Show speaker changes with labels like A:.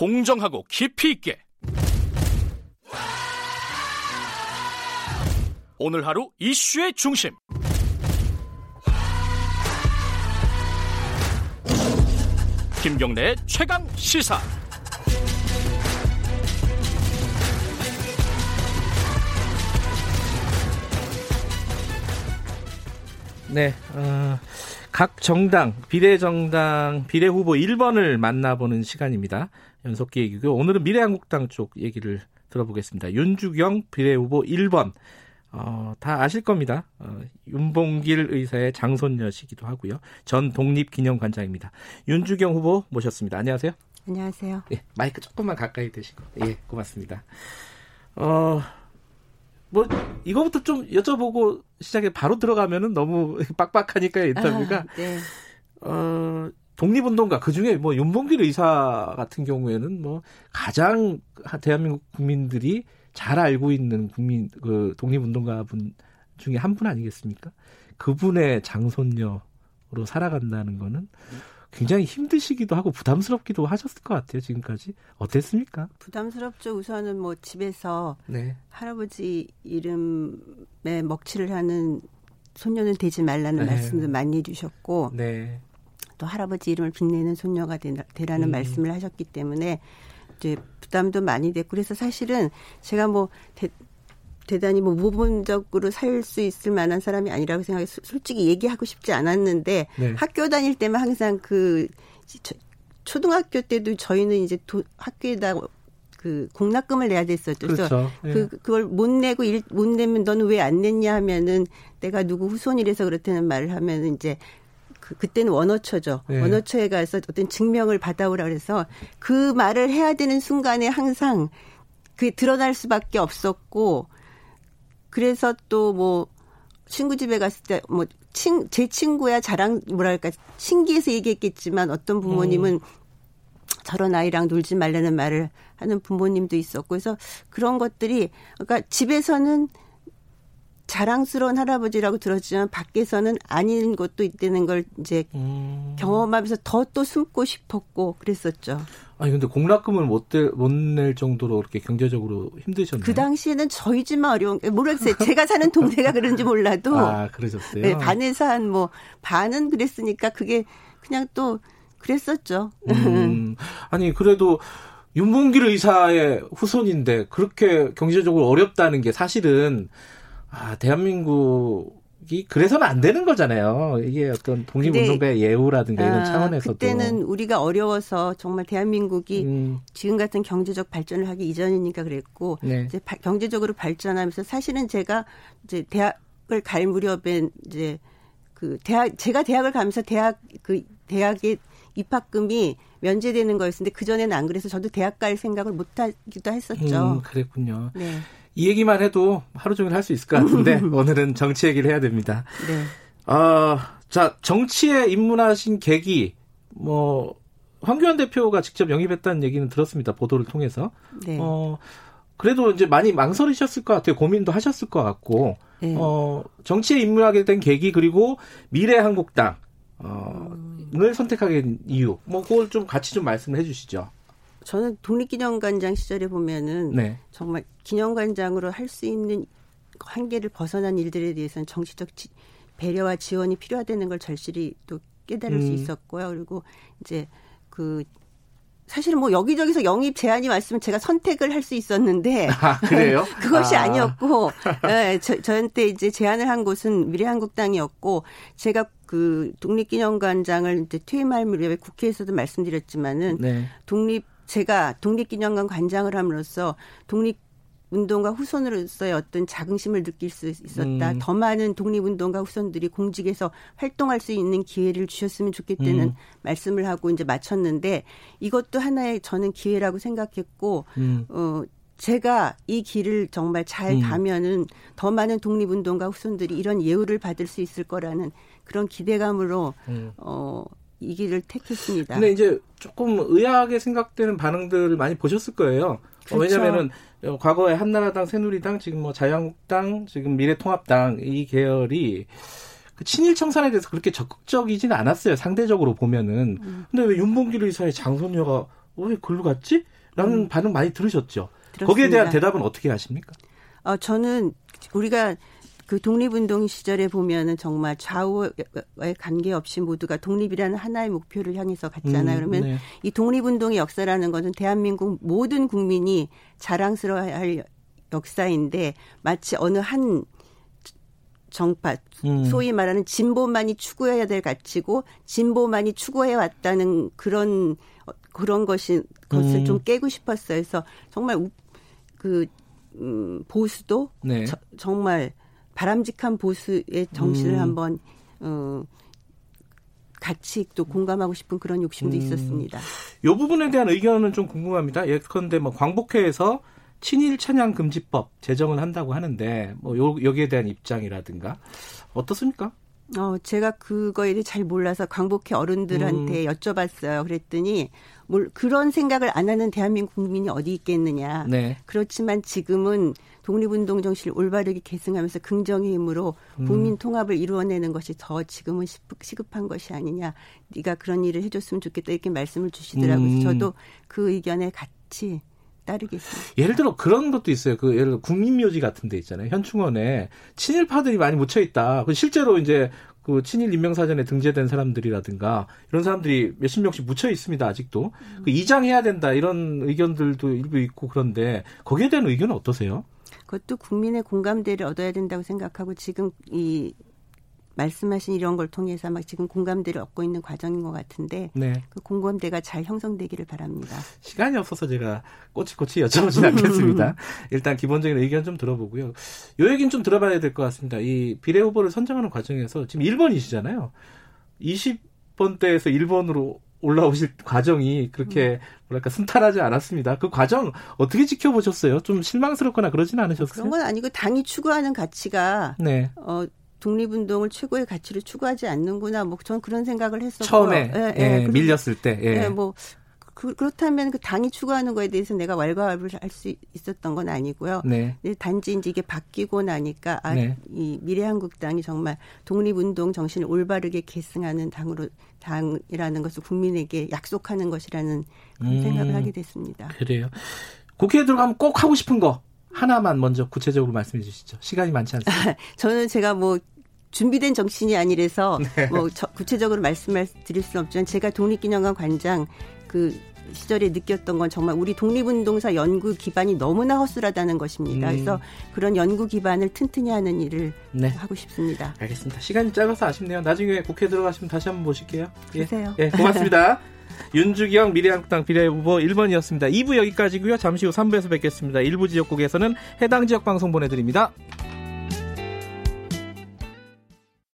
A: 공정하고 깊이 있게. 오늘 하루 이슈의 중심. 김경래의 최강 시사.
B: 네, 어, 각 정당, 비례정당, 비례 후보 1번을 만나보는 시간입니다. 연속 기획이고요. 오늘은 미래한국당 쪽 얘기를 들어보겠습니다. 윤주경 비례 후보 1번. 어, 다 아실 겁니다. 어, 윤봉길 의사의 장손녀시기도 하고요. 전 독립기념관장입니다. 윤주경 후보 모셨습니다. 안녕하세요.
C: 안녕하세요.
B: 예, 마이크 조금만 가까이 대시고. 예, 고맙습니다. 어, 뭐, 이거부터 좀 여쭤보고 시작에 바로 들어가면은 너무 빡빡하니까 인터뷰가. 아, 네. 어, 독립운동가, 그 중에 뭐 윤봉길 의사 같은 경우에는 뭐 가장 대한민국 국민들이 잘 알고 있는 국민 그 독립운동가 분 중에 한 분 아니겠습니까? 그분의 장손녀로 살아간다는 거는 굉장히 힘드시기도 하고 부담스럽기도 하셨을 것 같아요. 지금까지 어땠습니까?
C: 부담스럽죠. 우선은 뭐 집에서 네. 할아버지 이름에 먹칠을 하는 손녀는 되지 말라는 네. 말씀도 많이 해주셨고 네. 또 할아버지 이름을 빛내는 손녀가 되라는 음. 말씀을 하셨기 때문에 이제 부담도 많이 됐고 그래서 사실은 제가 뭐 대, 대단히 뭐 모범적으로 살 수 있을 만한 사람이 아니라고 생각해 솔직히 얘기하고 싶지 않았는데 네. 학교 다닐 때만 항상 그 초등학교 때도 저희는 이제 도, 학교에다 그 공납금을 내야 됐었죠. 그래서 그렇죠. 그 예. 그걸 못 내고 일, 못 내면 너는 왜 안 냈냐 하면은 내가 누구 후손이라서 그렇다는 말을 하면은 이제 그, 그때는 원어처죠. 네. 원어처에 가서 어떤 증명을 받아오라 그래서 그 말을 해야 되는 순간에 항상 그게 드러날 수밖에 없었고 그래서 또 뭐 친구 집에 갔을 때 뭐 친 제 친구야 자랑 뭐랄까 신기해서 얘기했겠지만 어떤 부모님은 음. 저런 아이랑 놀지 말라는 말을 하는 부모님도 있었고 그래서 그런 것들이 그러니까 집에서는 자랑스러운 할아버지라고 들었지만 밖에서는 아닌 것도 있다는 걸 이제 음. 경험하면서 더 또 숨고 싶었고 그랬었죠.
B: 아니 근데 공락금을 못낼 정도로 그렇게 경제적으로 힘드셨나요?
C: 그 당시에는 저희 집만 어려운 모르겠어요. 제가 사는 동네가 그런지 몰라도
B: 아 그러셨어요.
C: 네, 반에서 한 뭐 반은 그랬으니까 그게 그냥 또 그랬었죠.
B: 음, 아니 그래도 윤봉길 의사의 후손인데 그렇게 경제적으로 어렵다는 게 사실은 아, 대한민국이 그래서는 안 되는 거잖아요. 이게 어떤 독립운동가의 예우라든가 이런 아, 차원에서도.
C: 그때는 우리가 어려워서 정말 대한민국이 음. 지금 같은 경제적 발전을 하기 이전이니까 그랬고 네. 이제 바, 경제적으로 발전하면서 사실은 제가 이제 대학을 갈 무렵에 이제 그 대학 제가 대학을 가면서 대학 그 대학의 입학금이 면제되는 거였는데 그 전에는 안 그래서 저도 대학 갈 생각을 못 하기도 했었죠.
B: 음, 그랬군요. 네. 이 얘기만 해도 하루 종일 할 수 있을 것 같은데 오늘은 정치 얘기를 해야 됩니다. 네. 어, 자 정치에 입문하신 계기 뭐 황교안 대표가 직접 영입했다는 얘기는 들었습니다. 보도를 통해서. 네. 어, 그래도 이제 많이 망설이셨을 것 같아요. 고민도 하셨을 것 같고. 네. 어, 정치에 입문하게 된 계기 그리고 미래 한국당 어, 을 선택하게 된 이유. 뭐 그걸 좀 같이 좀 말씀을 해 주시죠.
C: 저는 독립기념관장 시절에 보면은 네. 정말 기념관장으로 할 수 있는 한계를 벗어난 일들에 대해서는 정치적 지, 배려와 지원이 필요하다는 걸 절실히 또 깨달을 음. 수 있었고요. 그리고 이제 그 사실은 뭐 여기저기서 영입 제안이 왔으면 제가 선택을 할 수 있었는데
B: 아, 그래요?
C: 그것이 아. 니었고 네, 저, 저한테 이제 제안을 한 곳은 미래한국당이었고 제가 그 독립기념관장을 이제 퇴임할 무렵에 국회에서도 말씀드렸지만은 네. 독립 제가 독립기념관 관장을 함으로써 독립 운동가 후손으로서의 어떤 자긍심을 느낄 수 있었다. 음. 더 많은 독립운동가 후손들이 공직에서 활동할 수 있는 기회를 주셨으면 좋겠다는 음. 말씀을 하고 이제 마쳤는데 이것도 하나의 저는 기회라고 생각했고 음. 어 제가 이 길을 정말 잘 음. 가면은 더 많은 독립운동가 후손들이 이런 예우를 받을 수 있을 거라는 그런 기대감으로 음. 어 이 길을 택했습니다.
B: 근데 이제 조금 의아하게 생각되는 반응들을 많이 보셨을 거예요. 어, 그렇죠. 왜냐면은 과거에 한나라당, 새누리당, 지금 뭐 자유한국당, 지금 미래통합당 이 계열이 그 친일 청산에 대해서 그렇게 적극적이지는 않았어요. 상대적으로 보면은. 음. 근데 왜 윤봉길 의사의 장손녀가 왜 글로 갔지? 음. 반응 많이 들으셨죠. 들었습니다. 거기에 대한 대답은 어떻게 하십니까?
C: 어, 저는 우리가 그 독립운동 시절에 보면은 정말 좌우에 관계없이 모두가 독립이라는 하나의 목표를 향해서 갔잖아요. 음, 그러면 네. 이 독립운동의 역사라는 것은 대한민국 모든 국민이 자랑스러워할 역사인데 마치 어느 한 정파, 음. 소위 말하는 진보만이 추구해야 될 가치고 진보만이 추구해 왔다는 그런 그런 것이 것을 음. 좀 깨고 싶었어요. 그래서 정말 그 음, 보수도 네. 저, 정말 바람직한 보수의 정신을 음. 한번 어, 같이 또 공감하고 싶은 그런 욕심도 음. 있었습니다.
B: 이 부분에 대한 의견은 좀 궁금합니다. 예컨대 뭐 광복회에서 친일 찬양 금지법 제정을 한다고 하는데 뭐 요, 여기에 대한 입장이라든가 어떻습니까?
C: 어, 제가 그거에 대해 잘 몰라서 광복회 어른들한테 음. 여쭤봤어요. 그랬더니 뭘 그런 생각을 안 하는 대한민국 국민이 어디 있겠느냐. 네. 그렇지만 지금은 독립운동 정신을 올바르게 계승하면서 긍정의 힘으로 음. 국민 통합을 이루어내는 것이 더 지금은 시급한 것이 아니냐. 네가 그런 일을 해줬으면 좋겠다 이렇게 말씀을 주시더라고요. 음. 저도 그 의견에 같이 따르겠습니다.
B: 예를 들어 그런 것도 있어요. 그 예를 들어 국민묘지 같은 데 있잖아요. 현충원에 친일파들이 많이 묻혀 있다. 그 실제로 이제 그 친일 인명사전에 등재된 사람들이라든가 이런 사람들이 몇십 명씩 묻혀 있습니다. 아직도 음. 그 이장해야 된다 이런 의견들도 일부 있고 그런데 거기에 대한 의견은 어떠세요?
C: 그것도 국민의 공감대를 얻어야 된다고 생각하고 지금 이 말씀하신 이런 걸 통해서 막 지금 공감대를 얻고 있는 과정인 것 같은데 네. 그 공감대가 잘 형성되기를 바랍니다.
B: 시간이 없어서 제가 꼬치꼬치 여쭤보진 않겠습니다. 일단 기본적인 의견 좀 들어보고요. 요 얘기는 좀 들어봐야 될 것 같습니다. 이 비례 후보를 선정하는 과정에서 지금 1번이시잖아요. 20번 대에서 1번으로 올라오실 과정이 그렇게 뭐랄까 순탄하지 않았습니다. 그 과정 어떻게 지켜보셨어요? 좀 실망스럽거나 그러지는 않으셨어요?
C: 그런 건 아니고 당이 추구하는 가치가 네. 어 독립운동을 최고의 가치로 추구하지 않는구나. 뭐 저는 그런 생각을 했었고
B: 처음에 예, 예, 예, 밀렸을 때.
C: 예. 예, 뭐 그, 그렇다면 그 당이 추구하는 거에 대해서 내가 왈가왈부를 할 수 있었던 건 아니고요. 네. 단지 이제 이게 바뀌고 나니까 아, 네. 이 미래한국당이 정말 독립운동 정신을 올바르게 계승하는 당으로 당이라는 것을 국민에게 약속하는 것이라는 그런 음, 생각을 하게 됐습니다.
B: 그래요. 국회에 들어가면 꼭 하고 싶은 거 하나만 먼저 구체적으로 말씀해 주시죠. 시간이 많지 않습니다.
C: 저는 제가 뭐 준비된 정신이 아니라서 네. 뭐 구체적으로 말씀을 드릴 수는 없지만 제가 독립기념관 관장 그 시절에 느꼈던 건 정말 우리 독립운동사 연구 기반이 너무나 허술하다는 것입니다. 음. 그래서 그런 연구 기반을 튼튼히 하는 일을 네. 하고 싶습니다.
B: 알겠습니다. 시간이 짧아서 아쉽네요. 나중에 국회 들어가시면 다시 한번 보실게요.
C: 예. 주세요.
B: 예, 고맙습니다. 윤주경 미래한국당 비례후보 1번이었습니다. 2부 여기까지고요. 잠시 후 3부에서 뵙겠습니다. 일부 지역국에서는 해당 지역 방송 보내드립니다.